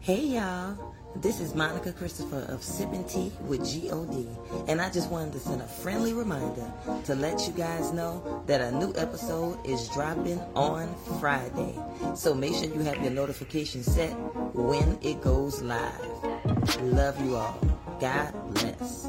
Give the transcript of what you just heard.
Hey y'all, this is Monica Christopher of Sipping Tea with G-O-D, and I just wanted to send a friendly reminder to let you guys know that a new episode is dropping on Friday. So make sure you have your notification set when it goes live. Love you all. God bless.